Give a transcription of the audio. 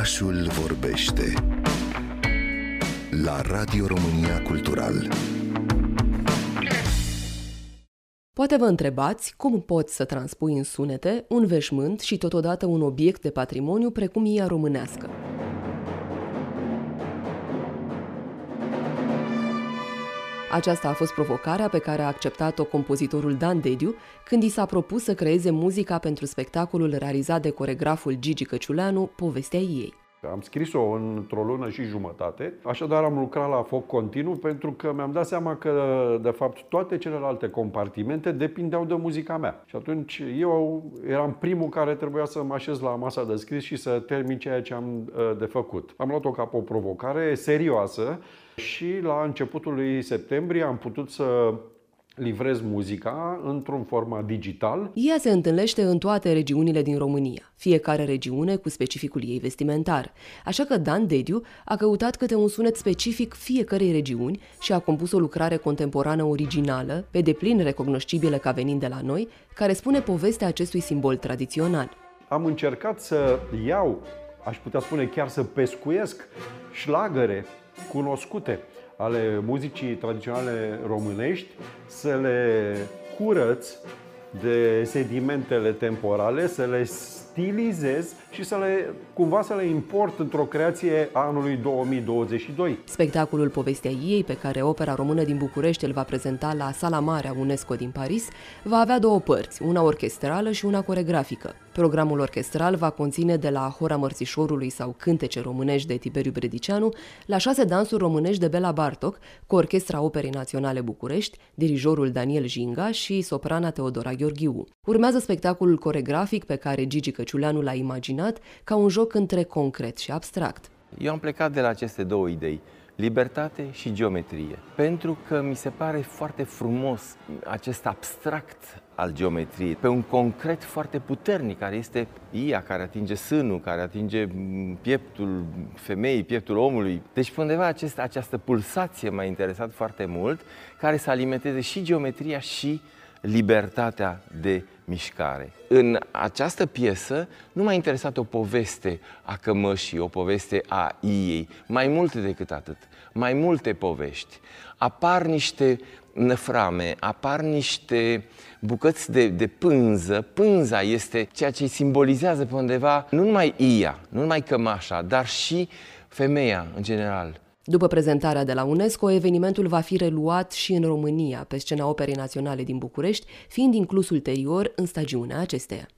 Orașul vorbește la Radio România Cultural. Poate vă întrebați cum poți să transpui în sunete un veșmânt și totodată un obiect de patrimoniu precum ea românească. Aceasta a fost provocarea pe care a acceptat-o compozitorul Dan Dediu când i s-a propus să creeze muzica pentru spectacolul realizat de coregraful Gigi Căciuleanu, Povestea ei. Am scris-o într-o lună și jumătate, așadar am lucrat la foc continuu pentru că mi-am dat seama că, de fapt, toate celelalte compartimente depindeau de muzica mea. Și atunci eu eram primul care trebuia să mă așez la masa de scris și să termin ceea ce am uh, de făcut. Am luat-o ca pe o provocare serioasă și la începutul lui septembrie am putut să livrez muzica într-un format digital. Ea se întâlnește în toate regiunile din România, fiecare regiune cu specificul ei vestimentar. Așa că Dan Dediu a căutat câte un sunet specific fiecarei regiuni și a compus o lucrare contemporană originală, pe deplin recognoscibilă ca venind de la noi, care spune povestea acestui simbol tradițional. Am încercat să iau, aș putea spune chiar să pescuiesc, șlagăre cunoscute ale muzicii tradiționale românești, să le curăț de sedimentele temporale, să le stilizez și să le, cumva să le import într-o creație a anului 2022. Spectacolul Povestea ei, pe care Opera Română din București îl va prezenta la Sala Mare a UNESCO din Paris, va avea două părți, una orchestrală și una coregrafică. Programul orchestral va conține de la Hora Mărțișorului sau Cântece românești de Tiberiu Bredicianu la șase dansuri românești de Bela Bartok, cu Orchestra Operei Naționale București, dirijorul Daniel Jinga și soprana Teodora Gheorghiu. Urmează spectacolul coregrafic pe care Gigi Căciuleanu l-a imaginat ca un joc între concret și abstract. Eu am plecat de la aceste două idei libertate și geometrie. Pentru că mi se pare foarte frumos acest abstract al geometriei, pe un concret foarte puternic, care este ea, care atinge sânul, care atinge pieptul femeii, pieptul omului. Deci, pe undeva, acest, această pulsație m-a interesat foarte mult, care să alimenteze și geometria și libertatea de mișcare. În această piesă nu m-a interesat o poveste a cămășii, o poveste a iei, mai mult decât atât, mai multe povești. Apar niște năframe, apar niște bucăți de, de pânză. Pânza este ceea ce simbolizează pe undeva nu numai ia, nu numai cămașa, dar și femeia în general. După prezentarea de la UNESCO, evenimentul va fi reluat și în România, pe scena Operei Naționale din București, fiind inclus ulterior în stagiunea acesteia.